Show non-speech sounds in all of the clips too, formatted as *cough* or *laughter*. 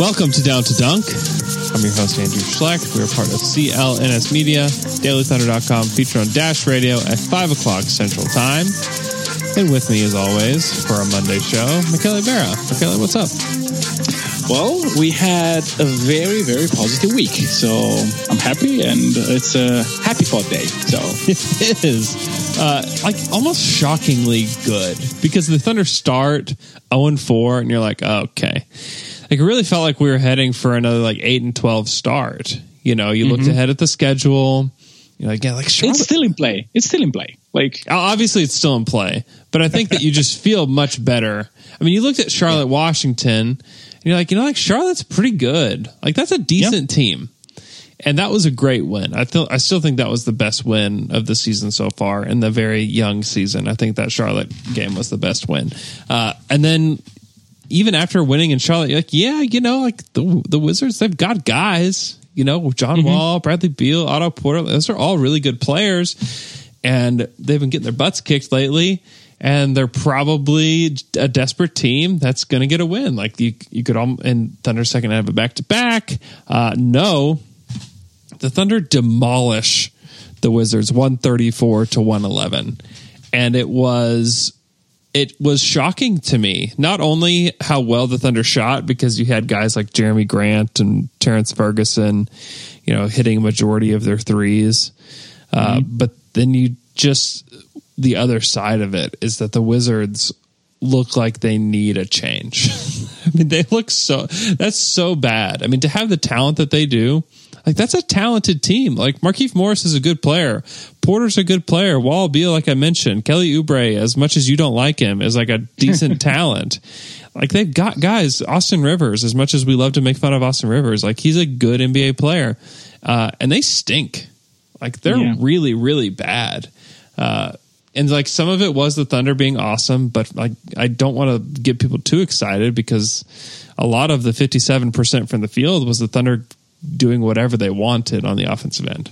Welcome to Down to Dunk. I'm your host, Andrew Schlecht. We're part of CLNS Media, dailythunder.com, featured on Dash Radio at 5 o'clock Central Time. And with me, as always, for our Monday show, Michele Barra. Michele, what's up? Well, we had a very, very positive week. So I'm happy, and it's a happy pot day. So *laughs* it is uh, like almost shockingly good because the Thunder start 0 and 4, and you're like, oh, okay. Like it really felt like we were heading for another like 8 and 12 start. You know, you mm-hmm. looked ahead at the schedule. You're like, yeah, like Charlotte. It's still in play. It's still in play. Like obviously, it's still in play, but I think that you just feel much better. I mean, you looked at Charlotte, Washington and you're like, you know, like Charlotte's pretty good. Like that's a decent team. And that was a great win. I feel I still think that was the best win of the season so far in the very young season. I think that Charlotte game was the best win. Uh, and then even after winning in Charlotte, you're like, yeah, you know, like the the Wizards, they've got guys. You know, John mm-hmm. Wall, Bradley Beal, Otto Porter, those are all really good players. And they've been getting their butts kicked lately and they're probably a desperate team that's going to get a win. Like you, you could all and Thunder second have a back to back. No, the Thunder demolish the Wizards one thirty four to one eleven, and it was it was shocking to me not only how well the Thunder shot because you had guys like Jerami Grant and Terrence Ferguson, you know, hitting a majority of their 3s uh, mm-hmm. but then you just the other side of it is that the Wizards look like they need a change. *laughs* I mean, they look so that's so bad. I mean, to have the talent that they do, like that's a talented team. Like Markieff Morris is a good player. Porter's a good player. Wall Beal, like I mentioned, Kelly Oubre, as much as you don't like him, is like a decent *laughs* talent. Like they've got guys, Austin Rivers, as much as we love to make fun of Austin Rivers, like he's a good NBA player. Uh, and they stink. Like they're yeah. really, really bad. Uh, and like some of it was the Thunder being awesome, but like I don't want to get people too excited because a lot of the 57% from the field was the Thunder doing whatever they wanted on the offensive end.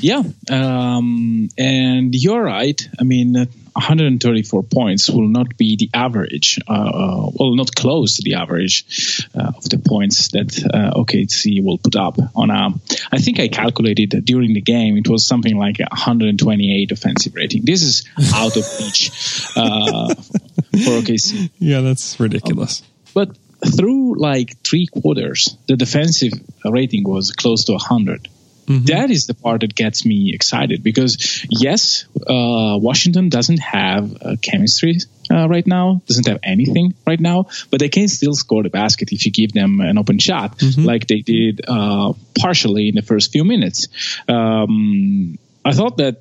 Yeah, um, and you're right. I mean, 134 points will not be the average, uh, uh, well, not close to the average uh, of the points that uh, OKC will put up on a. I think I calculated that during the game it was something like 128 offensive rating. This is out of reach uh, for OKC. *laughs* Yeah, that's ridiculous. Um, but through like three quarters, the defensive rating was close to 100. Mm-hmm. That is the part that gets me excited because yes, uh, Washington doesn't have uh, chemistry uh, right now, doesn't have anything right now, but they can still score the basket if you give them an open shot, mm-hmm. like they did uh, partially in the first few minutes. Um, I thought that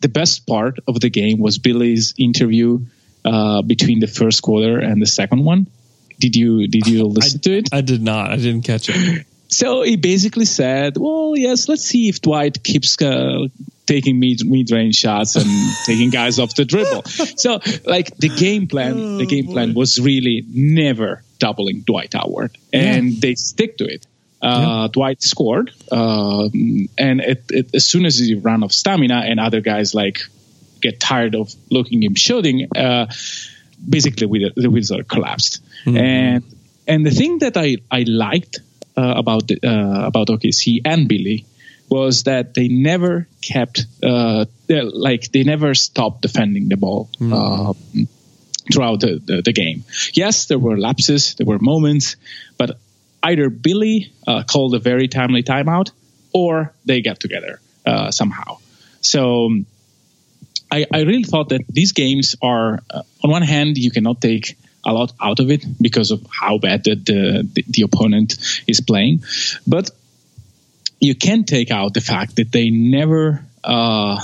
the best part of the game was Billy's interview uh, between the first quarter and the second one. Did you did you listen I, to it? I did not. I didn't catch it. So he basically said, "Well, yes, let's see if Dwight keeps uh, taking mid mid range shots and *laughs* taking guys off the dribble." So, like the game plan, oh, the game boy. plan was really never doubling Dwight Howard, and yeah. they stick to it. Uh, yeah. Dwight scored, uh, and it, it, as soon as he ran off stamina, and other guys like get tired of looking him shooting, uh, basically the wheels are collapsed. Mm-hmm. And and the thing that I I liked uh, about the, uh, about OKC and Billy was that they never kept uh, like they never stopped defending the ball mm. throughout the, the, the, game. Yes, there were lapses, there were moments, but either Billy uh, called a very timely timeout or they got together uh, somehow. So I, I, really thought that these games are, uh, on one hand, you cannot take a lot out of it because of how bad the, the, the opponent is playing. But you can take out the fact that they never uh,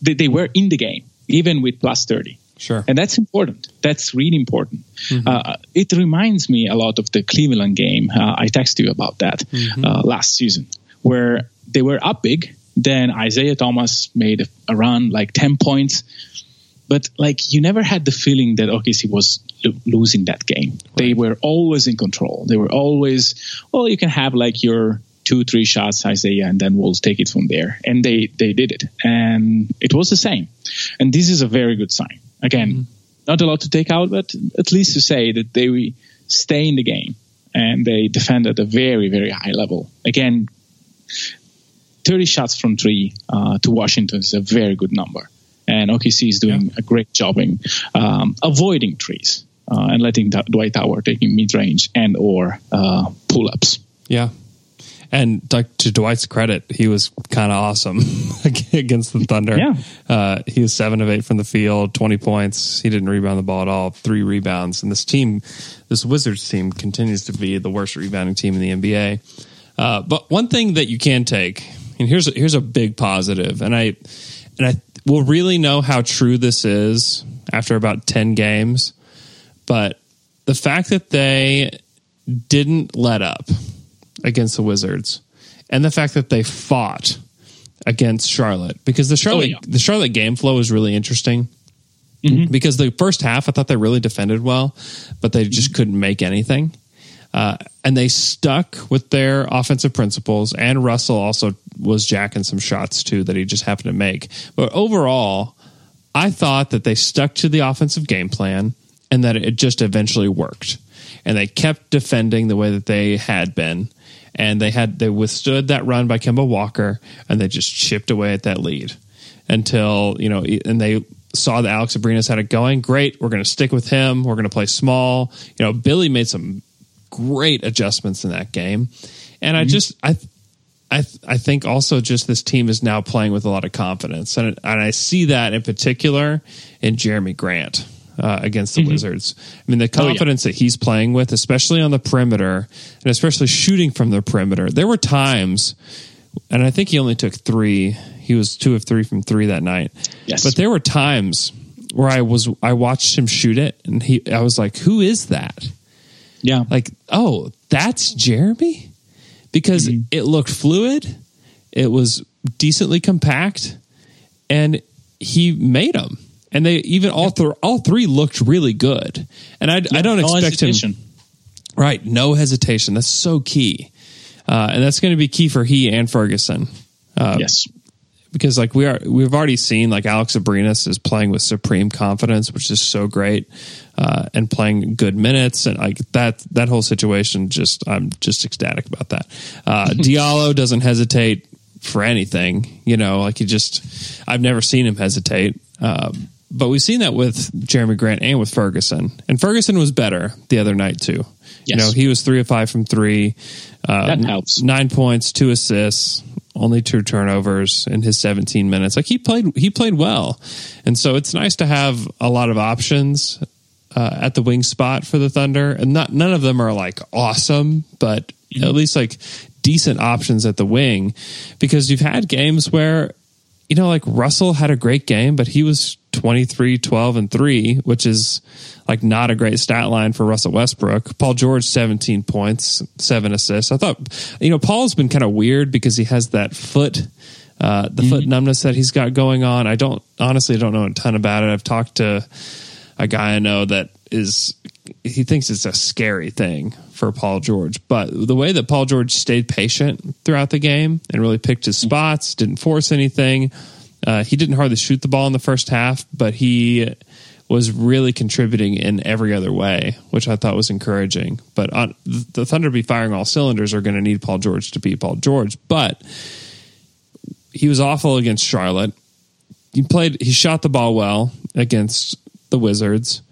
they, they were in the game even with plus 30 Sure. And that's important. That's really important. Uh, it reminds me a lot of the Cleveland game. Uh, I texted you about that uh, last season, where they were up big. Then Isaiah Thomas made a, run like 10 points. But like you never had the feeling that OKC was lo- losing that game. They were always in control. They were always, well, you can have like your two, three shots, Isaiah, and then we'll take it from there. And they they did it, and it was the same. And this is a very good sign. Again, mm-hmm. not a lot to take out, but at least to say that they stay in the game and they defend at a very, very high level. Again, 30 shots from three uh, to Washington is a very good number. And OKC is doing a great job in um, avoiding trees uh, and letting D- Dwight Howard taking mid range and or uh, pull ups. Yeah. And to Dwight's credit, he was kind of awesome *laughs* against the Thunder. Yeah. Uh, he was seven of eight from the field, 20 points. He didn't rebound the ball at all, three rebounds. And this team, this Wizards team, continues to be the worst rebounding team in the NBA. Uh, but one thing that you can take, and here's here's a big positive, and I and I will really know how true this is after about 10 games. But the fact that they didn't let up against the Wizards, and the fact that they fought against Charlotte, because the Charlotte oh, yeah. the Charlotte game flow is really interesting. Mm-hmm. Because the first half, I thought they really defended well, but they just couldn't make anything. Uh, and they stuck with their offensive principles. And Russell also was jacking some shots too that he just happened to make. But overall, I thought that they stuck to the offensive game plan and that it just eventually worked. And they kept defending the way that they had been. And they had they withstood that run by Kemba Walker and they just chipped away at that lead until, you know, and they saw that Alex Abrines had it going. Great, we're going to stick with him. We're going to play small. You know, Billy made some great adjustments in that game. And I just I I I think also just this team is now playing with a lot of confidence, and and I see that in particular in Jerami Grant uh, against the Wizards. I mean, the confidence that he's playing with, especially on the perimeter, and especially shooting from the perimeter. There were times, and I think he only took three. He was two of three from three that night. Yes. but there were times where I was I watched him shoot it, and he I was like, who is that? Yeah. like, oh, that's Jerami? Because it looked fluid, it was decently compact, and he made them. And they even all th- all three looked really good. And I, I don't no expect hesitation. him right, no hesitation. That's so key, uh, and that's going to be key for he and Ferguson yes. Because like we are we've already seen like Alex Abrines is playing with supreme confidence, which is so great, uh, and playing good minutes and like that that whole situation. Just I'm just ecstatic about that. Uh, *laughs* Diallo doesn't hesitate for anything, you know. Like he just I've never seen him hesitate. Um, but we've seen that with Jerami Grant and with Ferguson, and Ferguson was better the other night too. You know, he was three of five from three. Uh, That helps. Nine points, two assists, only two turnovers in his 17 minutes. Like he played, he played well, and so it's nice to have a lot of options uh, at the wing spot for the Thunder, and not none of them are like awesome, but at least like decent options at the wing, because you've had games where you know, like Russell had a great game, but he was 23, 12, and 3, which is like not a great stat line for Russell Westbrook. Paul George, 17 points, seven assists. I thought, you know, Paul's been kind of weird because he has that foot, uh, the foot numbness that he's got going on. I don't, honestly, don't know a ton about it. I've talked to a guy I know that is, he thinks it's a scary thing for Paul George. But the way that Paul George stayed patient throughout the game and really picked his spots, didn't force anything. Uh, he didn't hardly shoot the ball in the first half, but he was really contributing in every other way, which I thought was encouraging. But on, the Thunder be firing all cylinders are going to need Paul George to be Paul George. But he was awful against Charlotte. He played. He shot the ball well against the Wizards.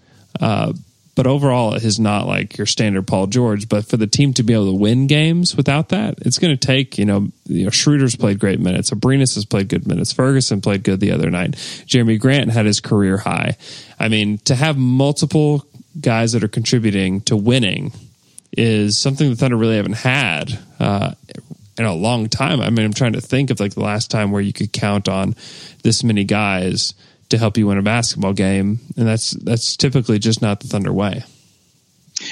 Uh, but overall, it is not like your standard Paul George. But for the team to be able to win games without that, it's going to take, you know, you know, Schroeder's played great minutes. Abrines has played good minutes. Ferguson played good the other night. Jerami Grant had his career high. I mean, to have multiple guys that are contributing to winning is something the Thunder really haven't had uh, in a long time. I mean, I'm trying to think of like the last time where you could count on this many guys to help you win a basketball game, and that's that's typically just not the Thunder way.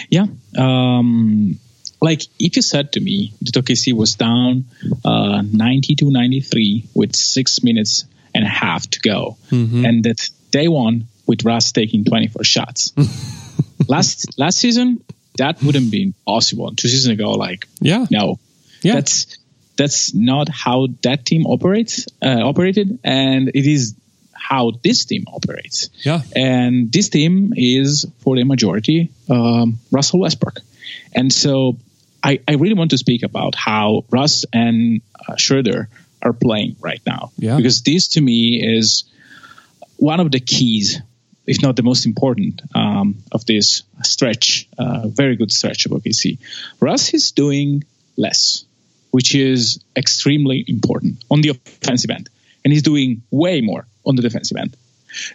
Yeah. Um, like if you said to me that OKC was down uh, 90 to 93 with six minutes and a half to go, Mm-hmm. and that they won with Russ taking 24 shots. *laughs* last last season, that wouldn't be possible. Two seasons ago, like Yeah, no, yeah, that's that's not how that team operates uh, operated, and it is how this team operates. yeah, And this team is, for the majority, um, Russell Westbrook. And so I, I really want to speak about how Russ and uh, Schroeder are playing right now. Yeah. Because this, to me, is one of the keys, if not the most important, um, of this stretch, uh, very good stretch of OKC. Russ is doing less, which is extremely important on the offensive end. And he's doing way more on the defensive end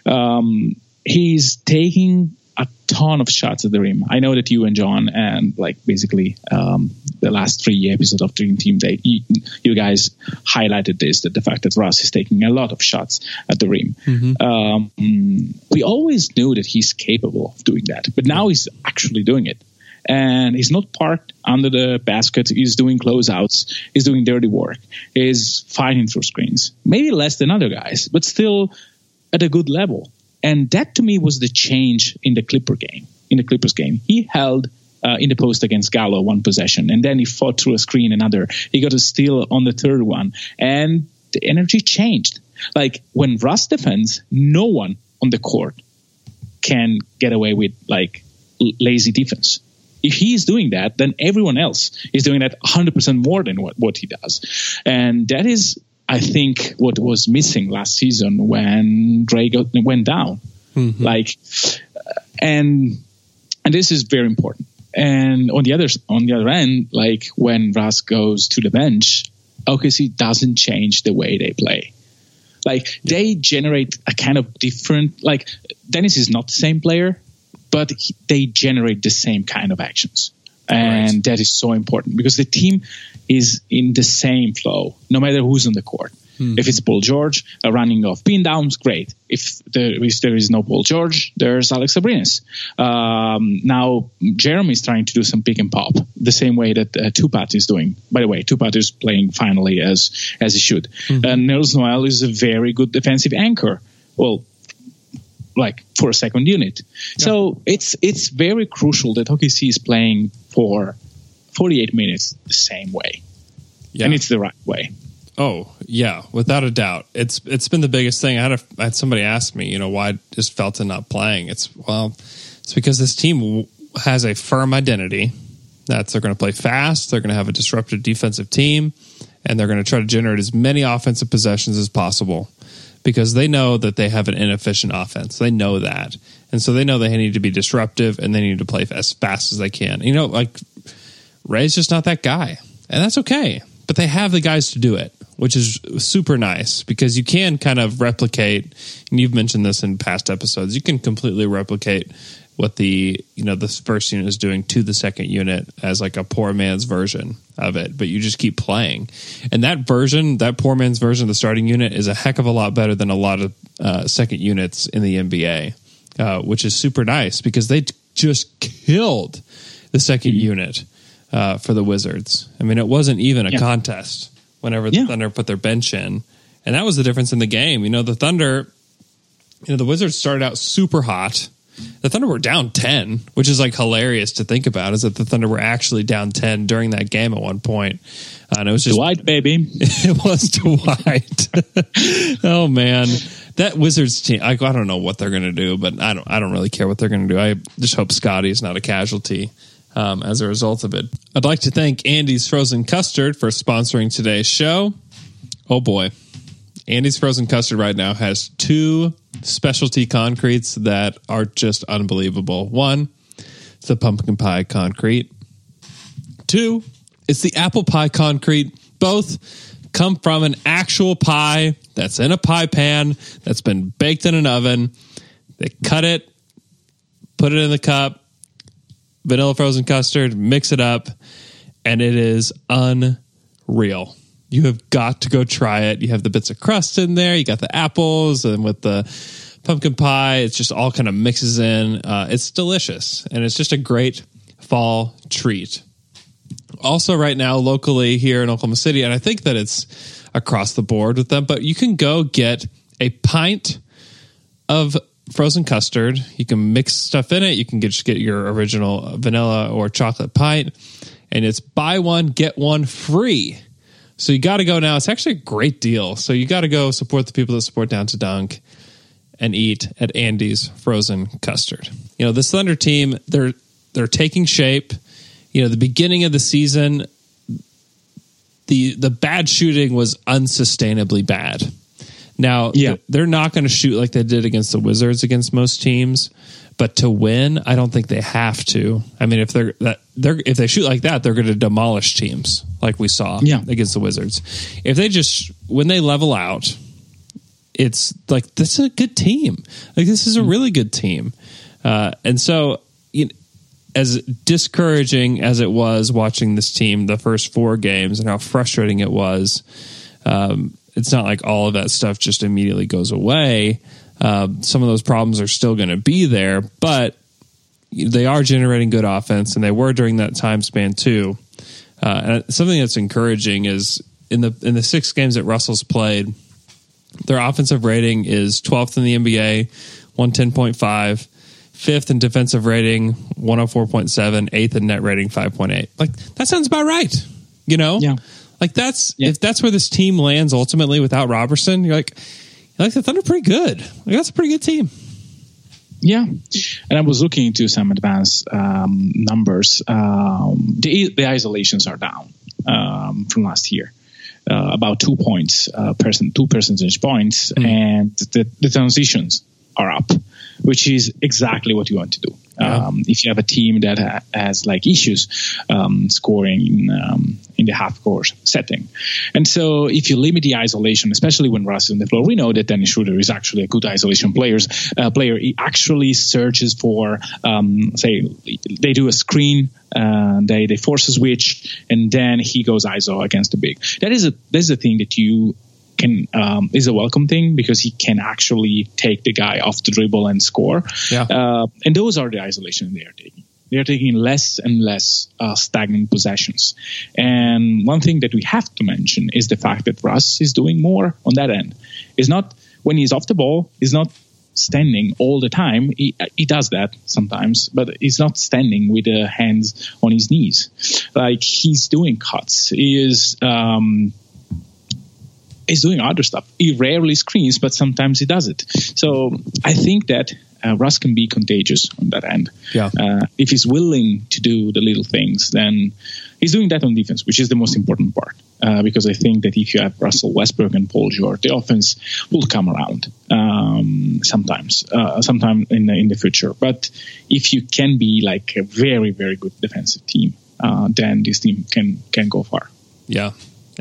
um, he's taking a ton of shots at the rim. I know that you and John and like basically um, the last three episodes of Dream Team Day, you, you guys highlighted this that the fact that Russ is taking a lot of shots at the rim. Um, we always knew that he's capable of doing that, but now he's actually doing it. And he's not parked under the basket. He's doing closeouts. He's doing dirty work. He's fighting through screens. Maybe less than other guys, but still at a good level. And that to me was the change in the Clipper game. In the Clippers game, he held uh, in the post against Gallo one possession, and then he fought through a screen another. He got a steal on the third one, and the energy changed. Like when Russ defends, no one on the court can get away with like lazy defense. If he's doing that, then everyone else is doing that 100% more than what, what he does. And that is, I think, what was missing last season when Dre got, went down. Mm-hmm. Like, uh, and and this is very important. And on the other on the other end, like when Russ goes to the bench, OKC doesn't change the way they play. Like they generate a kind of different. Like Dennis is not the same player, but they generate the same kind of actions, and Right. that is so important because the team is in the same flow, no matter who's on the court. If it's Paul George uh, running off pin downs, great. If there, if there is no Paul George, there's Alex Abrines. Um, now Jerami is trying to do some pick and pop, the same way that uh, Tupat is doing. By the way, Tupat is playing finally as as he should. And Nerlens Noel is a very good defensive anchor. Well, like for a second unit. So it's it's very crucial that OKC is playing for 48 minutes the same way, yeah. and it's the right way. Oh yeah, without a doubt. It's it's been the biggest thing. I had a, I had somebody ask me, you know, why is Felton not playing? It's well, it's because this team has a firm identity. That's they're going to play fast. They're going to have a disruptive defensive team, and they're going to try to generate as many offensive possessions as possible because they know that they have an inefficient offense. They know that, and so they know they need to be disruptive and they need to play as fast as they can. You know, like Ray's just not that guy, and that's okay. But they have the guys to do it, which is super nice because you can kind of replicate. And you've mentioned this in past episodes. You can completely replicate what the you know the first unit is doing to the second unit as like a poor man's version of it. But you just keep playing, and that version, that poor man's version of the starting unit, is a heck of a lot better than a lot of uh, second units in the NBA, uh, which is super nice because they just killed the 2nd unit uh, for the Wizards. I mean, it wasn't even a Yeah. contest whenever the Yeah. Thunder put their bench in, and that was the difference in the game. You know, the Thunder, you know, the Wizards started out super hot. The Thunder were down ten, which is like hilarious to think about. Is that the Thunder were actually down ten during that game at one point, uh, and it was just Dwight, baby. *laughs* it was Dwight. *laughs* oh man, that Wizards team. I, I don't know what they're going to do, but I don't. I don't really care what they're going to do. I just hope Scotty is not a casualty um, as a result of it. I'd like to thank Andy's Frozen Custard for sponsoring today's show. Oh boy, Andy's Frozen Custard right now has two specialty concretes that are just unbelievable. One, it's the pumpkin pie concrete. Two, it's the apple pie concrete. Both come from an actual pie that's in a pie pan that's been baked in an oven. They cut it, put it in the cup, vanilla frozen custard, mix it up, and it is unreal. You have got to go try it. You have the bits of crust in there. You got the apples and with the pumpkin pie. It's just all kind of mixes in. Uh, it's delicious and it's just a great fall treat. Also, right now, locally here in Oklahoma City, and I think that it's across the board with them, but you can go get a pint of frozen custard. You can mix stuff in it. You can get, just get your original vanilla or chocolate pint, and it's buy one, get one free. So you got to go now. It's actually a great deal. So you got to go support the people that support Down to Dunk and eat at Andy's Frozen Custard. You know, this Thunder team, they're they're taking shape. You know, the beginning of the season, the the bad shooting was unsustainably bad. Now, Yeah. they're not going to shoot like they did against the Wizards against most teams, but to win, I don't think they have to. I mean, if they're that they're if they shoot like that, they're going to demolish teams like we saw Yeah. against the Wizards. If they just when they level out, it's like this is a good team. Like this is a really good team, uh, and so you know, as discouraging as it was watching this team the first four games and how frustrating it was, um, it's not like all of that stuff just immediately goes away. Um, some of those problems are still going to be there, but they are generating good offense, and they were during that time span too. Uh, and something that's encouraging is in the in the six games that Russell's played, their offensive rating is 12th in the NBA, 110.5, fifth in defensive rating, 104.7, eighth in net rating, 5.8. Like that sounds about right. You know? Yeah. Like that's Yeah. if that's where this team lands ultimately without Roberson, you're like like the Thunder pretty good. Like that's a pretty good team. Yeah, and I was looking into some advanced um, numbers. Um, the the isolations are down um, from last year, uh, about two points, uh, person two percentage points, and the, the transitions are up, which is exactly what you want to do. Um, if you have a team that ha- has like issues um, scoring in, um, in the half court setting, and so if you limit the isolation, especially when Russ is on the floor, we know that Dennis Schroeder is actually a good isolation players uh, player. He actually searches for, um, say, they do a screen, uh, they they force a switch, and then he goes ISO against the big. That is a that is a thing that you can um, is a welcome thing because he can actually take the guy off the dribble and score. Yeah. Uh, and those are the isolation they are taking. They are taking less and less uh, stagnant possessions. And one thing that we have to mention is the fact that Russ is doing more on that end. Is not when he's off the ball, he's not standing all the time. He, he does that sometimes, but he's not standing with the hands on his knees. Like he's doing cuts. He is. Um, is doing other stuff. He rarely screens, but sometimes he does it. So I think that uh, Russ can be contagious on that end. Yeah. Uh, if he's willing to do the little things, then he's doing that on defense, which is the most important part. Uh, because I think that if you have Russell Westbrook and Paul George, the offense will come around um, sometimes, uh, sometime in the, in the future. But if you can be like a very very good defensive team, uh, then this team can can go far. Yeah.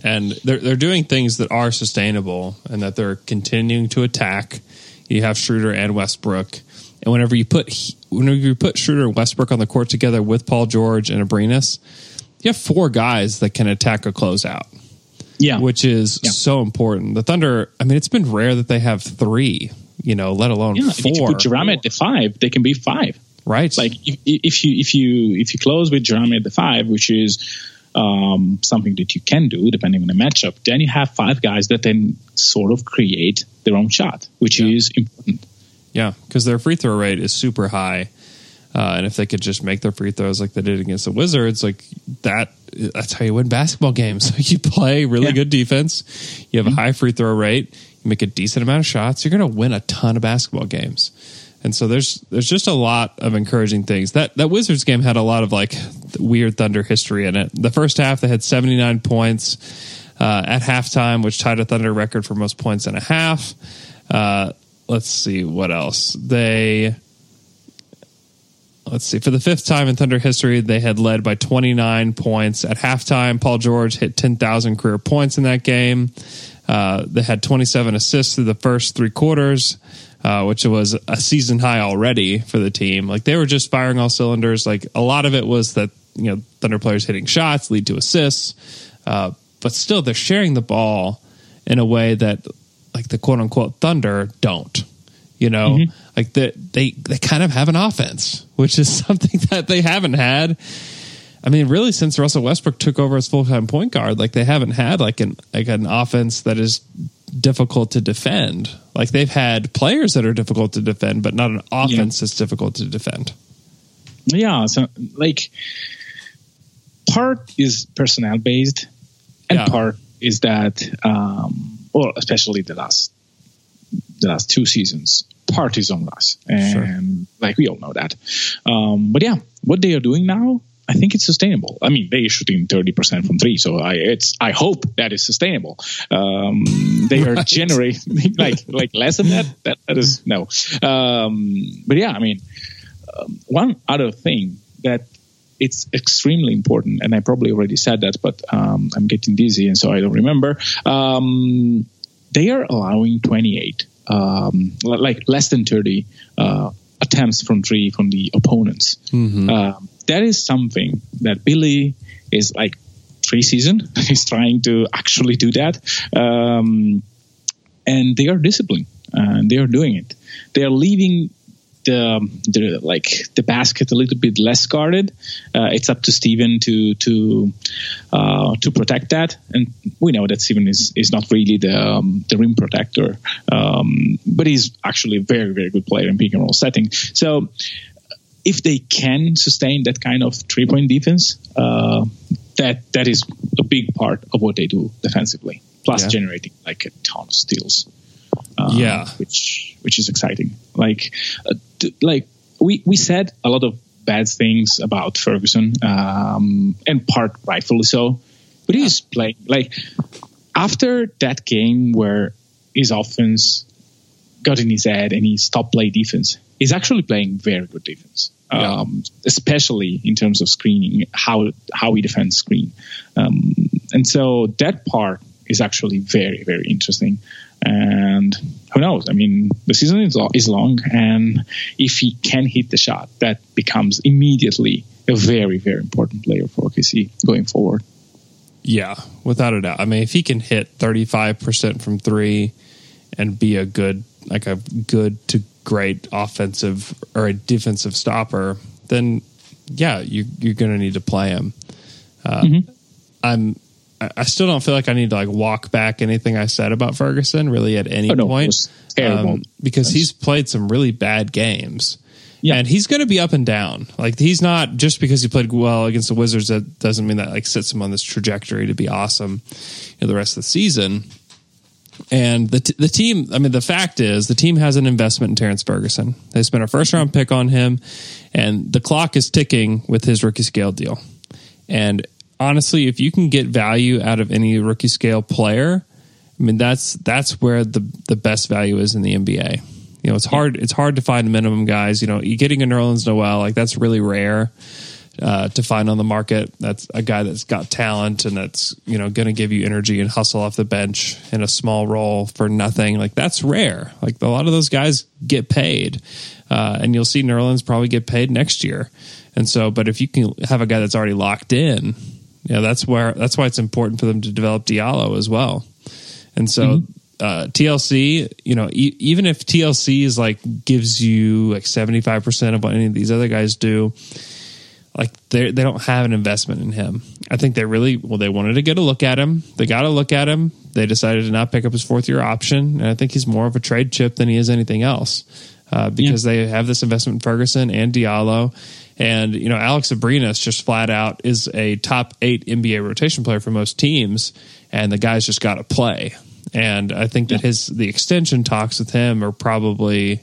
And they're they're doing things that are sustainable and that they're continuing to attack. You have Schroeder and Westbrook. And whenever you put whenever you put Schroeder and Westbrook on the court together with Paul George and Abrines, you have four guys that can attack a closeout, Yeah, which is Yeah. so important. The Thunder, I mean, it's been rare that they have three, you know, let alone yeah. four. If you put Jerami at the five, they can be five. right. like if, if you if you if you close with Jerami at the five, which is um, something that you can do depending on the matchup, then you have five guys that then sort of create their own shot, which Yeah. is important. Yeah, because their free throw rate is super high, uh, and if they could just make their free throws like they did against the Wizards, like that, that's how you win basketball games. *laughs* you play really Yeah. good defense, you have a high free throw rate, you make a decent amount of shots, you're going to win a ton of basketball games. And so there's there's just a lot of encouraging things. That that Wizards game had a lot of like weird Thunder history in it. The first half they had 79 points uh, at halftime, which tied a Thunder record for most points in a half. Uh, let's see what else they. Let's see. For the fifth time in Thunder history, they had led by 29 points at halftime. Paul George hit 10,000 career points in that game. Uh, they had 27 assists through the first three quarters, uh, which was a season high already for the team. Like they were just firing all cylinders. Like a lot of it was that you know Thunder players hitting shots lead to assists. Uh, but still they're sharing the ball in a way that like the quote unquote Thunder don't. You know, mm-hmm. like the, they they kind of have an offense, which is *laughs* something that they haven't had. I mean, really, since Russell Westbrook took over as full time point guard, like they haven't had like an like an offense that is difficult to defend. Like they've had players that are difficult to defend, but not an offense yeah. that's difficult to defend. Yeah, so like part is personnel based, and yeah. part is that, um, well, especially the last the last two seasons, part is on us, and sure. like we all know that. Um, but yeah, what they are doing now I think it's sustainable. I mean, they're shooting thirty percent from three, so I it's I hope that is sustainable. Um, they are right. generating *laughs* like like less than that. That that is no. Um, but yeah, I mean, um, one other thing that it's extremely important, and I probably already said that, but um, I'm getting dizzy, and so I don't remember. Um, they are allowing twenty eight, um, like less than thirty. Uh, attempts from three from the opponents. Mm-hmm. That is something that Billy is like preseason. *laughs* He's trying to actually do that. Um, and they are disciplined and they are doing it. They are leaving the, the like the basket a little bit less guarded. Uh, it's up to Steven to to uh, to protect that, and we know that Steven is is not really the um, the rim protector, um, but he's actually a very very good player in pick and roll setting. So if they can sustain that kind of three point defense, uh, that that is a big part of what they do defensively. Plus yeah. generating like a ton of steals. Uh, yeah, which which is exciting. Like uh, like we we said a lot of bad things about Ferguson, um, and part rightfully so. But he's playing like after that game where his offense got in his head and he stopped play defense. He's actually playing very good defense. Um, especially in terms of screening, how how we defend screen. Um, and so that part is actually very very interesting. And who knows? I mean, the season is, is long, and if he can hit the shot, that becomes immediately a very very important player for OKC going forward. Yeah, without a doubt. I mean, if he can hit thirty five percent from three and be a good like a good to great offensive or a defensive stopper, then yeah, you you're going to need to play him. Uh, mm-hmm. I'm. I still don't feel like I need to like walk back anything I said about Ferguson really at any oh, no, point um, because he's played some really bad games. Yeah. And he's going to be up and down. Like he's not just because he played well against the Wizards that doesn't mean that like sets him on this trajectory to be awesome you know, the rest of the season. And the t- the team, I mean, the fact is, the team has an investment in Terrence Ferguson. They spent a first round pick on him, and the clock is ticking with his rookie scale deal. And honestly, if you can get value out of any rookie scale player, I mean, that's that's where the the best value is in the NBA. You know, it's hard it's hard to find minimum guys. You know, getting a Nerlens Noel like that's really rare uh, to find on the market. That's a guy that's got talent and that's you know going to give you energy and hustle off the bench in a small role for nothing. Like that's rare. Like a lot of those guys get paid, uh, and you'll see Nerlens probably get paid next year. And so, but if you can have a guy that's already locked in, yeah, that's where that's why it's important for them to develop Diallo as well. And so. Mm-hmm. Uh, TLC, you know, e- even if TLC is like gives you like seventy five percent of what any of these other guys do, like they they don't have an investment in him. I think they really well they wanted to get a look at him. They got a look at him. They decided to not pick up his fourth year option, and I think he's more of a trade chip than he is anything else uh, because yeah. they have this investment in Ferguson and Diallo. And you know Alex Abrines just flat out is a top eight NBA rotation player for most teams, and the guy's just got to play. And I think that his the extension talks with him are probably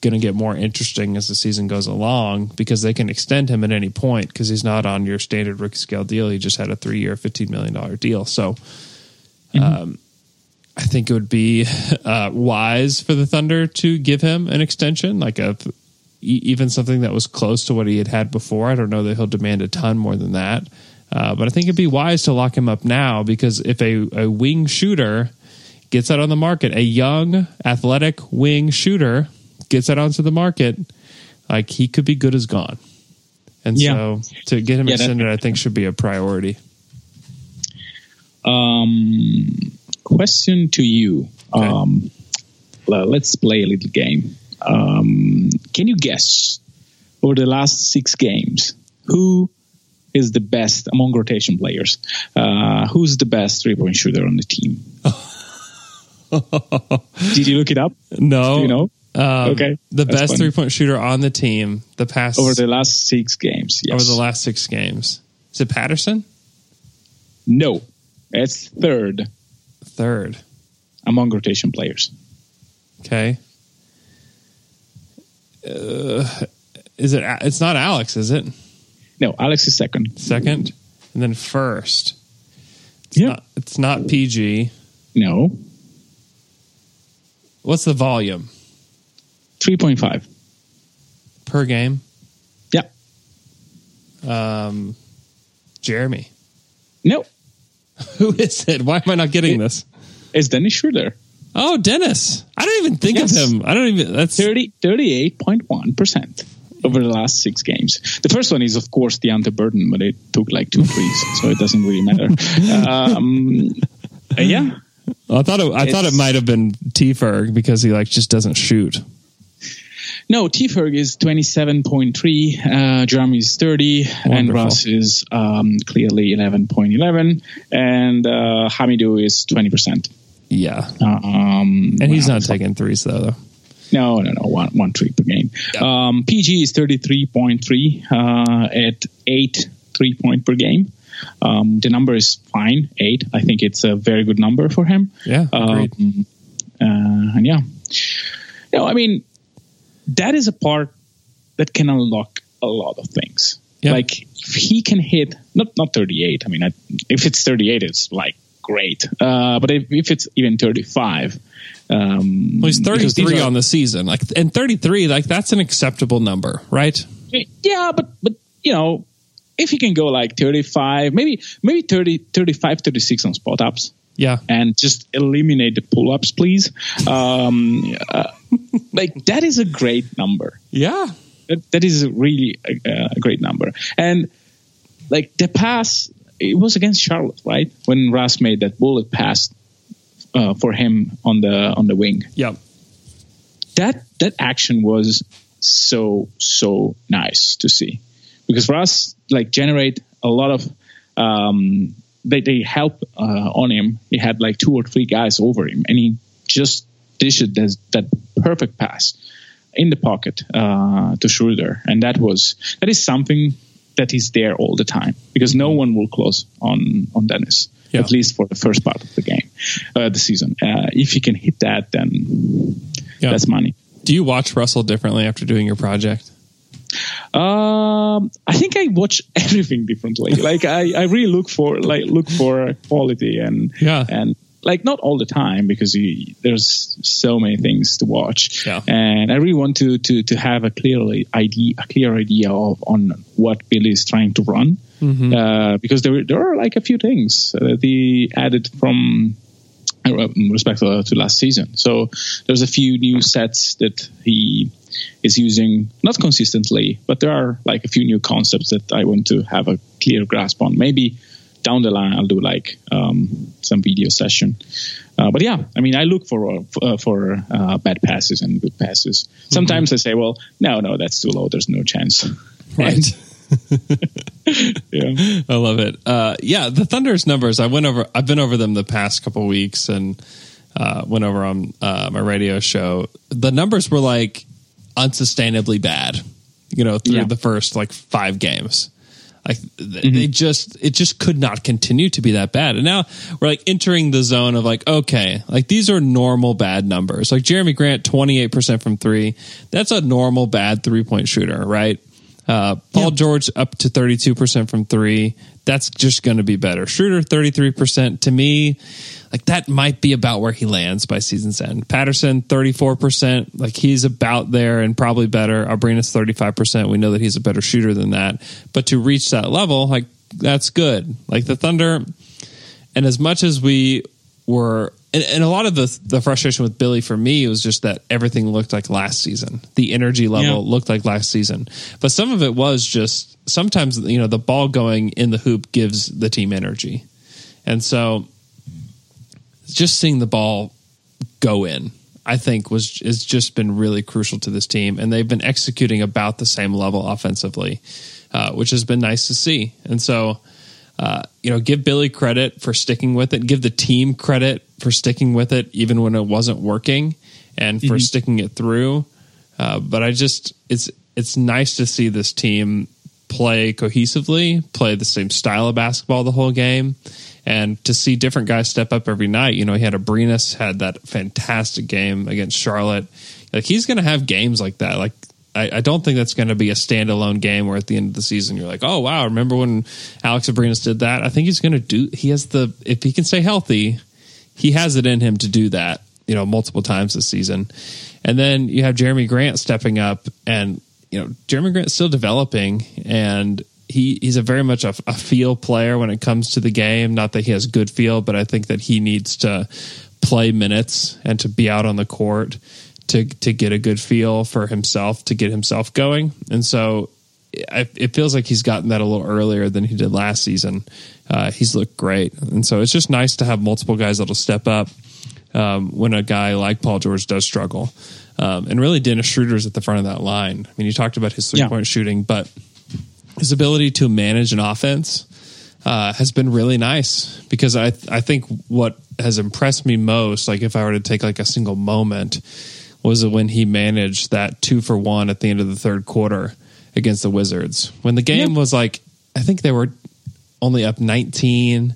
going to get more interesting as the season goes along because they can extend him at any point because he's not on your standard rookie scale deal. He just had a three year, $15 million deal. So mm-hmm. um, I think it would be uh, wise for the Thunder to give him an extension, like a even something that was close to what he had had before. I don't know that he'll demand a ton more than that. Uh, but I think it'd be wise to lock him up now because if a, a wing shooter gets out on the market, a young, athletic wing shooter gets that onto the market, like he could be good as gone. And yeah. so to get him yeah, extended, I think should be a priority. Um, question to you. Okay. Um, let's play a little game. Um, can you guess over the last six games who is the best among rotation players? Uh, who's the best three point shooter on the team? *laughs* Did you look it up? No, Do you know? Um, Okay, the that's best three point shooter on the team the past Over the last six games, yes. over the last six games. Is it Patterson? no, it's third Third. among rotation players. Okay. Uh, is it? It's not Alex, is it? No, Alex is second. Second, and then first. It's Yeah. Not, it's not PG. No, What's the volume three point five. per game? Yeah, Um, Jeremy. no, *laughs* Who is it? Why am I not getting this? it's Dennis Schroeder. Oh, Dennis. I don't even think Yes. of him. I don't even. That's 30, 38.1% over the last six games. The first one is, of course, Deonte Burton, but it took like two threes, so it doesn't really matter. *laughs* Um, yeah, I thought. It, I thought it might have been T Ferg because he like just doesn't shoot. No, T Ferg is 27.3, uh, Jerami is 30, and Wonderful. Russ is um, clearly 11.11, and uh, Hamidou is 20%. Yeah, Um, and he's wow. not taking threes though. though. No, no, no. One, one three per game. Um, PG is 33.3 uh, at eight three point per game. Um, the number is fine, eight. I think it's a very good number for him. Yeah. Um, uh, and yeah. No, I mean, that is a part that can unlock a lot of things. Yeah. Like if he can hit not not 38. I mean, I, if it's 38, it's like great. Uh, but if, if it's even 35, um, Well, he's 33 are- on the season. Like, and 33, like that's an acceptable number, right? yeah but but you know if you can go like 35 maybe maybe 30 35 36 on spot ups Yeah. and just eliminate the pull ups please um uh, like that is a great number. Yeah. that, that is really a, a great number. And like the pass it was against charlotte right? When Russ made that bullet pass uh, for him on the on the wing. Yeah, that that action was so so nice to see. Because Russ like generate a lot of um, they they help uh, on him. He had like two or three guys over him, and he just dished that that perfect pass in the pocket uh, to Schroeder, and that was that is something that is there all the time because no one will close on on Dennis. Yeah. At least for the first part of the game, uh, the season. Uh, if he can hit that, then Yeah. that's money. Do you watch Russell differently after doing your project? Um, I think I watch *laughs* everything differently. like I, I really look for like look for quality and Yeah. and like not all the time because you, there's so many things to watch. Yeah. And I really want to to to have a clear idea a clear idea of on what Billy is trying to run. Mm-hmm. Uh, because there there are like a few things that he added from uh, respect to, to last season. So there's a few new sets that he is using, not consistently, but there are like a few new concepts that I want to have a clear grasp on. Maybe down the line I'll do like um, some video session. Uh, but yeah, I mean, I look for uh, for uh, bad passes and good passes. Sometimes I say, well, no, no, that's too low. There's no chance. Right. *laughs* yeah. I love it. Uh, yeah, the Thunder's numbers. I went over. I've been over them the past couple weeks, and uh, went over on uh, my radio show. The numbers were like unsustainably bad. You know, through Yeah. the first like five games. Like th- they just, it just could not continue to be that bad. And now we're like entering the zone of like, okay, like these are normal bad numbers. Like Jerami Grant, twenty eight percent from three. That's a normal bad three point shooter, right? Uh, Paul George up to 32% from three. That's just going to be better. Schroeder, 33%. To me, like that might be about where he lands by season's end. Patterson, 34%. Like he's about there and probably better. Abrines, 35%. We know that he's a better shooter than that. But to reach that level, like that's good. Like the Thunder, and as much as we were and, and a lot of the the frustration with Billy for me was just that everything looked like last season. The energy level Yeah. looked like last season. But some of it was just sometimes you know the ball going in the hoop gives the team energy. And so just seeing the ball go in, I think was has just been really crucial to this team, and they've been executing about the same level offensively, uh, which has been nice to see. And so, uh, you know, give Billy credit for sticking with it, give the team credit for sticking with it, even when it wasn't working, and for mm-hmm. sticking it through. Uh, but I just it's it's nice to see this team play cohesively, play the same style of basketball the whole game, and to see different guys step up every night. You know, he had Abrines had that fantastic game against Charlotte. Like he's going to have games like that. Like I, I don't think that's going to be a standalone game where at the end of the season you're like, oh wow, remember when Alex Abrines did that? I think he's going to do. He has the if he can stay healthy, he has it in him to do that. You know, multiple times this season. And then you have Jerami Grant stepping up and you know, Jerami Grant's still developing and he he's a very much a, a, feel player when it comes to the game. Not that he has good feel, but I think that he needs to play minutes and to be out on the court to to get a good feel for himself to get himself going. And so I, it feels like he's gotten that a little earlier than he did last season. Uh, he's looked great, and so it's just nice to have multiple guys that'll step up um, when a guy like Paul George does struggle. Um, and really, Dennis Schroeder's at the front of that line. I mean, you talked about his three point yeah. shooting, but his ability to manage an offense uh, has been really nice because I I think what has impressed me most, like if I were to take like a single moment, was when he managed that two for one at the end of the third quarter against the Wizards when the game was like I think they were only up nineteen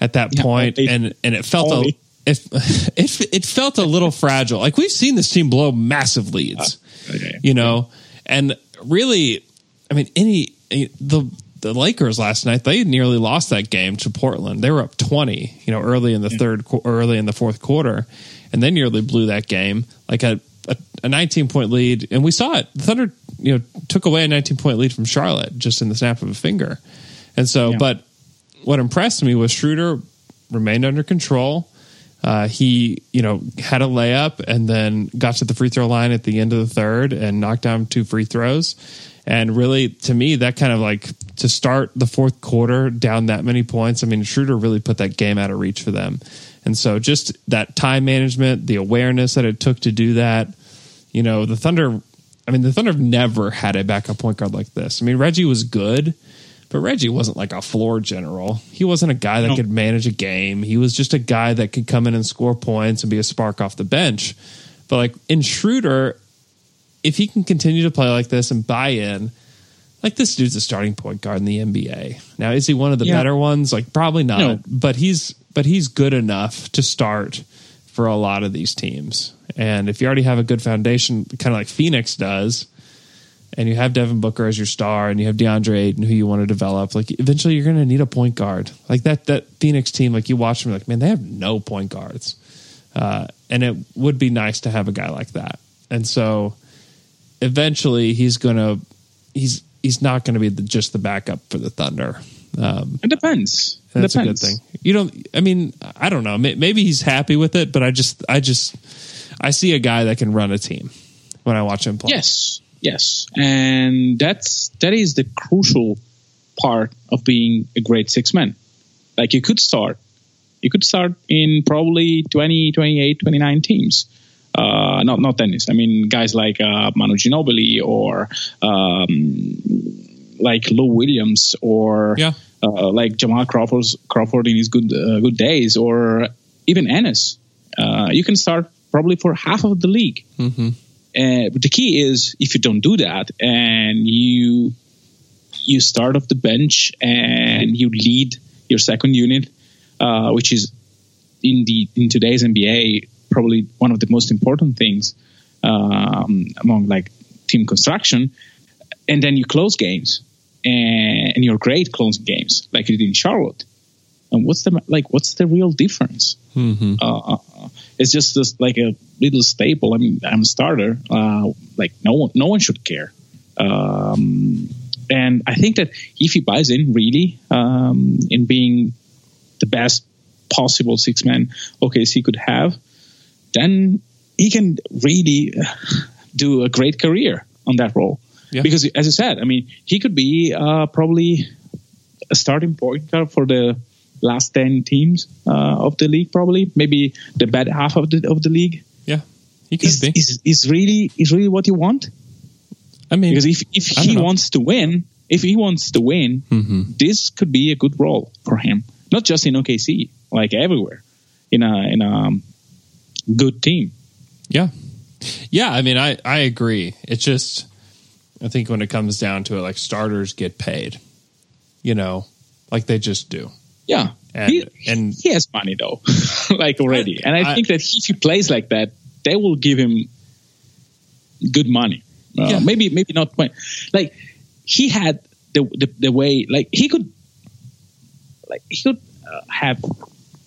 at that point, and and it felt a, it, *laughs* it it felt a little fragile. Like we've seen this team blow massive leads, uh, okay. you know, and really, I mean, any the the Lakers last night they nearly lost that game to Portland. They were up twenty, you know, early in the yeah. third, early in the fourth quarter, and they nearly blew that game. Like a, a, a nineteen point lead, and we saw it. The Thunder, you know, took away a nineteen point lead from Charlotte just in the snap of a finger, and so, yeah. but what impressed me was Schroeder remained under control. Uh, he, you know, had a layup and then got to the free throw line at the end of the third and knocked down two free throws. And really, to me, that kind of like to start the fourth quarter down that many points. I mean, Schroeder really put that game out of reach for them. And so, just that time management, the awareness that it took to do that, you know, the Thunder. I mean, the Thunder have never had a backup point guard like this. I mean, Reggie was good, but Reggie wasn't like a floor general. He wasn't a guy that no. could manage a game. He was just a guy that could come in and score points and be a spark off the bench. But like in Schroeder, if he can continue to play like this and buy in, like this dude's a starting point guard in the NBA. Now, is he one of the yeah. better ones? Like probably not. No. But he's but he's good enough to start for a lot of these teams. And if you already have a good foundation, kind of like Phoenix does, and you have Devin Booker as your star, and you have DeAndre Ayton who you want to develop, like eventually you're going to need a point guard. Like that that Phoenix team, like you watch them, like man, they have no point guards, uh, and it would be nice to have a guy like that. And so, eventually, he's gonna he's he's not going to be the, just the backup for the Thunder. Um, it depends. That's depends. a good thing. You don't. I mean, I don't know. Maybe he's happy with it, but I just, I just, I see a guy that can run a team when I watch him play. Yes, Yes, and that's that is the crucial part of being a great six man. Like you could start, you could start in probably 20, 28, 29 teams. Uh, not not tennis. I mean, guys like uh, Manu Ginobili or um, like Lou Williams or yeah. uh, like Jamal Crawford, Crawford in his good uh, good days, or even Ennis. Uh, you can start probably for half of the league. Mm-hmm. Uh, but the key is if you don't do that and you you start off the bench and you lead your second unit, uh, which is in the in today's NBA probably one of the most important things um, among like team construction, and then you close games and, and you're great closing games like you did in Charlotte. And what's the like? What's the real difference? Mm-hmm. Uh, uh it's just this, like a little staple. I mean, I'm a starter. Uh, like no one, no one should care. Um, and I think that if he buys in really um, in being the best possible six man OKC could have, then he can really do a great career on that role. Yeah. Because as I said, I mean, he could be uh, probably a starting point guard for the last ten teams uh, of the league, probably maybe the bad half of the of the league. Yeah, he could Is be. is is really is really what you want? I mean, Because if if he know. wants to win, if he wants to win, Mhm. this could be a good role for him. Not just in OKC, like everywhere, in a in a um, good team. Yeah. Yeah, I mean I I agree. It's just I think when it comes down to it like starters get paid. You know, like they just do. Yeah, And- he, and- he has money though, *laughs* like already. And I, I- think that if he plays like that, they will give him good money. Uh, Yeah. Maybe maybe not money. Like he had the, the the way like he could like he could uh, have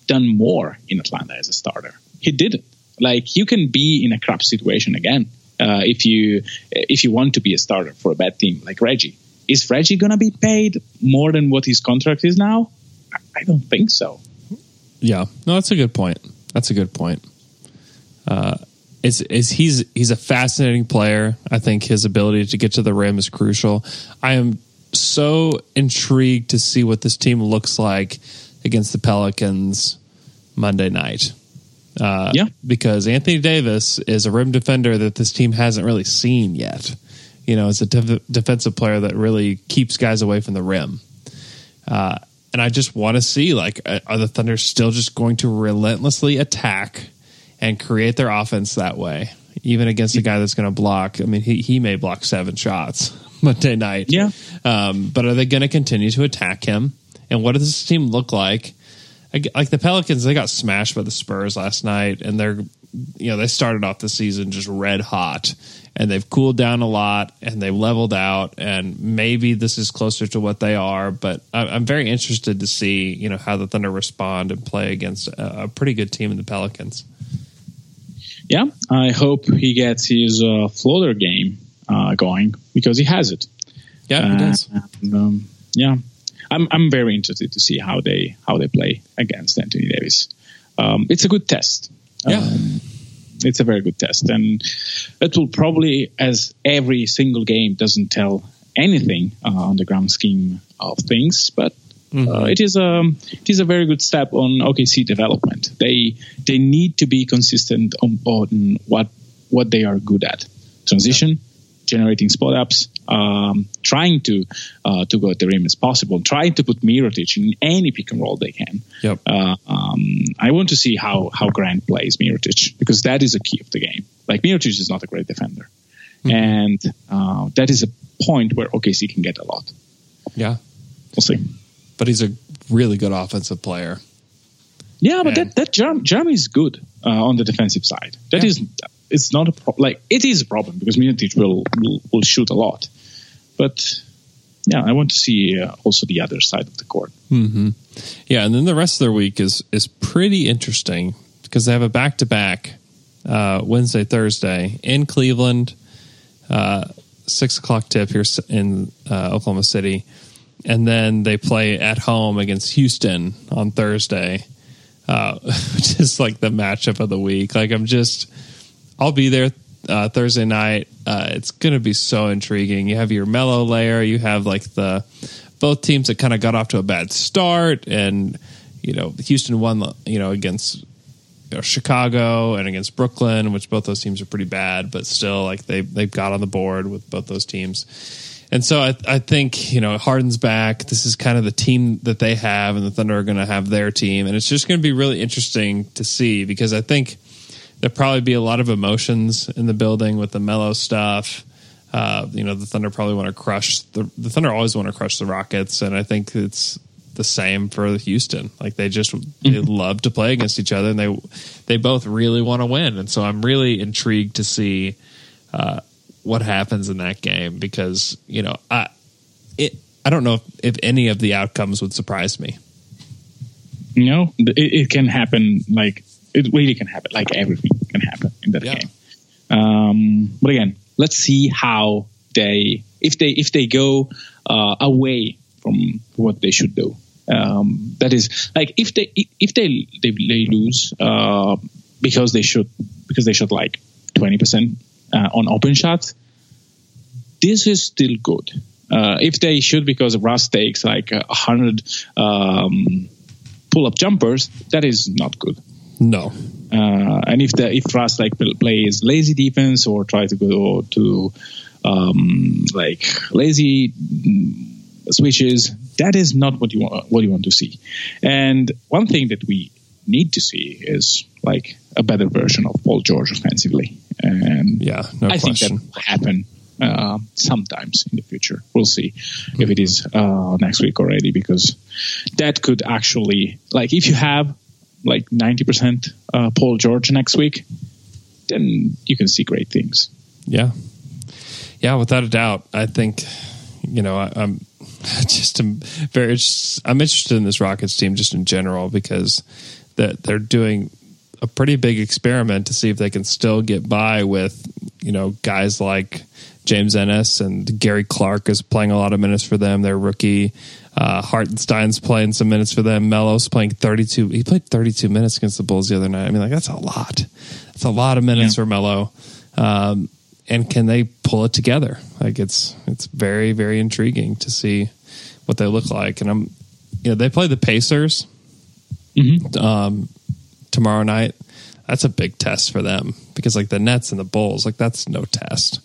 done more in Atlanta as a starter. He didn't. Like you can be in a crap situation again uh, if you if you want to be a starter for a bad team like Reggie. Is Reggie gonna be paid more than what his contract is now? I- don't think so. Yeah. No, that's a good point. That's a good point. Uh is is he's he's a fascinating player. I think his ability to get to the rim is crucial. I am so intrigued to see what this team looks like against the Pelicans Monday night. Uh, Yeah. because Anthony Davis is a rim defender that this team hasn't really seen yet. You know, it's a def- defensive player that really keeps guys away from the rim. Uh, and I just want to see like, uh, are the Thunder still just going to relentlessly attack and create their offense that way, even against a guy that's going to block? I mean, he he may block seven shots *laughs* Monday night. Yeah. Um, but are they going to continue to attack him? And what does this team look like? Like the Pelicans, they got smashed by the Spurs last night, and they're, you know, they started off the season just red hot, and they've cooled down a lot, and they've leveled out, and maybe this is closer to what they are. But I'm very interested to see, you know, how the Thunder respond and play against a, pretty good team in the Pelicans. Yeah, I hope he gets his uh, floater game uh, going because he has it. Yeah, he Uh, does. and, um, yeah, I'm I'm very interested to see how they how they play against Anthony Davis. Um, it's a good test. Yeah. Um, it's a very good test, and it will probably, as every single game doesn't tell anything uh, on the grand scheme of things, but uh, it is a it is a very good step on OKC development. They they need to be consistent on, on what what they are good at: transition, generating spot ups, um, trying to uh, to go at the rim as possible, trying to put Mirotic in any pick and roll they can. Yep. Uh, um, I want to see how how Grant plays Mirotic because that is a key of the game. Like Mirotic is not a great defender, and uh, that is a point where OKC can get a lot. Yeah. We'll see. But he's a really good offensive player. Yeah, but Yeah. that that Jerami, Jerami is good uh, on the defensive side. That Yeah. is, it's not a problem. Like it is a problem because Mirotic will, will will shoot a lot, but yeah, I want to see uh, also the other side of the court. Yeah, and then the rest of their week is is pretty interesting because they have a back to back Wednesday Thursday in Cleveland, uh, six o'clock tip here in uh, Oklahoma City, and then they play at home against Houston on Thursday, uh, *laughs* which is like the matchup of the week. Like I'm just, I'll be there uh, Thursday night. Uh, it's going to be so intriguing. You have your mellow layer. You have like the both teams that kind of got off to a bad start, and you know Houston won. You know against you know, Chicago and against Brooklyn, which both those teams are pretty bad, but still like they they've got on the board with both those teams. And so I, I think you know Harden's back. This is kind of the team that they have, and the Thunder are going to have their team, and it's just going to be really interesting to see because I think there'll probably be a lot of emotions in the building with the Melo stuff. Uh, you know, the Thunder probably want to crush the the Thunder always want to crush the Rockets, and I think it's the same for Houston. Like they just they love to play against each other, and they they both really want to win. And so I'm really intrigued to see uh, what happens in that game because you know I it I don't know if, if any of the outcomes would surprise me. You know, it, it can happen. Like it really can happen. Like everything can happen in that Yeah. game. Um, but again, let's see how they if they if they go uh, away from what they should do. Um, that is like if they if they they, they lose uh, because they should because they shot like twenty percent uh, on open shots. This is still good. Uh, if they shoot because Russ takes like a hundred um, pull up jumpers, that is not good. No. Uh, and if the if Russ like plays lazy defense or try to go to um, like lazy switches, that is not what you want what you want to see. And one thing that we need to see is like a better version of Paul George offensively. And yeah, no I question. think that will happen uh, sometimes in the future. We'll see mm-hmm. if it is uh, next week already because that could actually like if you have like 90% uh, Paul George next week, then you can see great things. Yeah. Yeah, without a doubt. I think, you know, I, am *laughs* just I'm very, I'm interested in this Rockets team just in general because that they're doing a pretty big experiment to see if they can still get by with, you know, guys like James Ennis and Gary Clark is playing a lot of minutes for them. They're rookie. Uh, Hartenstein's playing some minutes for them. Melo's playing 32. He played 32 minutes against the Bulls the other night. I mean, like, that's a lot. That's a lot of minutes yeah. for Melo. Um, and can they pull it together? Like, it's, it's very, very intriguing to see what they look like. And I'm, you know, they play the Pacers mm-hmm. um, tomorrow night. That's a big test for them because, like, the Nets and the Bulls, like, that's no test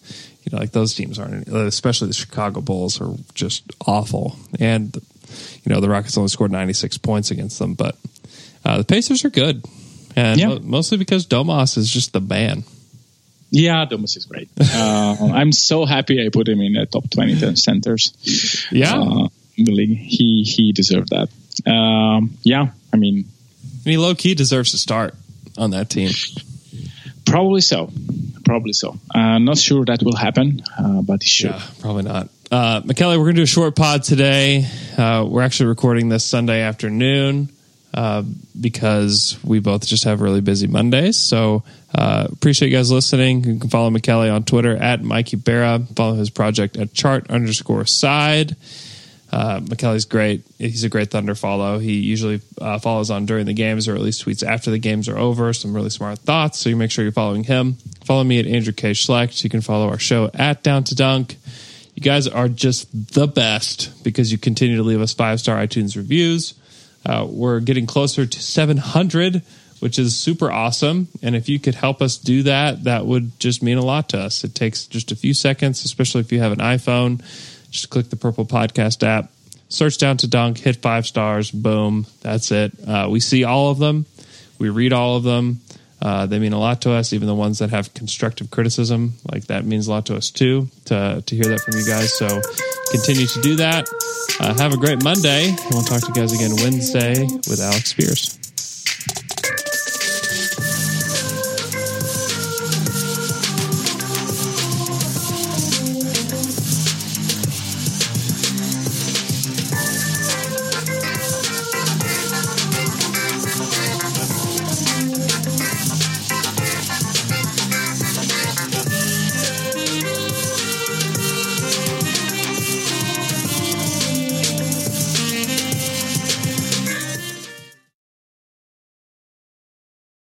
you know, like those teams aren't, especially the Chicago Bulls are just awful. And, you know, the Rockets only scored 96 points against them, but uh, the Pacers are good. And yeah. mostly because Domas is just the man. Yeah, Domas is great. *laughs* Uh, I'm so happy I put him in the top 20 centers. Yeah. Uh, in the league. He, he deserved that. Um, yeah, I mean, he low key deserves to start on that team. Probably so probably so. Uh, not sure that will happen, uh, but it should. Yeah, probably not. Uh, McKelly, we're going to do a short pod today. Uh, we're actually recording this Sunday afternoon uh, because we both just have really busy Mondays. So uh, appreciate you guys listening. You can follow McKelly on Twitter at Mikey Barra. Follow his project at chart underscore side. Uh, McKelly's great. He's a great Thunder follow. He usually uh, follows on during the games or at least tweets after the games are over. Some really smart thoughts. So you make sure you're following him. Follow me at Andrew K. Schlecht. You can follow our show at Down to Dunk. You guys are just the best because you continue to leave us five star iTunes reviews. Uh, we're getting closer to 700, which is super awesome. And if you could help us do that, that would just mean a lot to us. It takes just a few seconds, especially if you have an iPhone just click the Purple Podcast app, search down to Dunk, hit five stars, boom, that's it. Uh, we see all of them, we read all of them. Uh, they mean a lot to us, even the ones that have constructive criticism. Like that means a lot to us too, to, to hear that from you guys. So continue to do that. Uh, have a great Monday, and we'll talk to you guys again Wednesday with Alex Spears.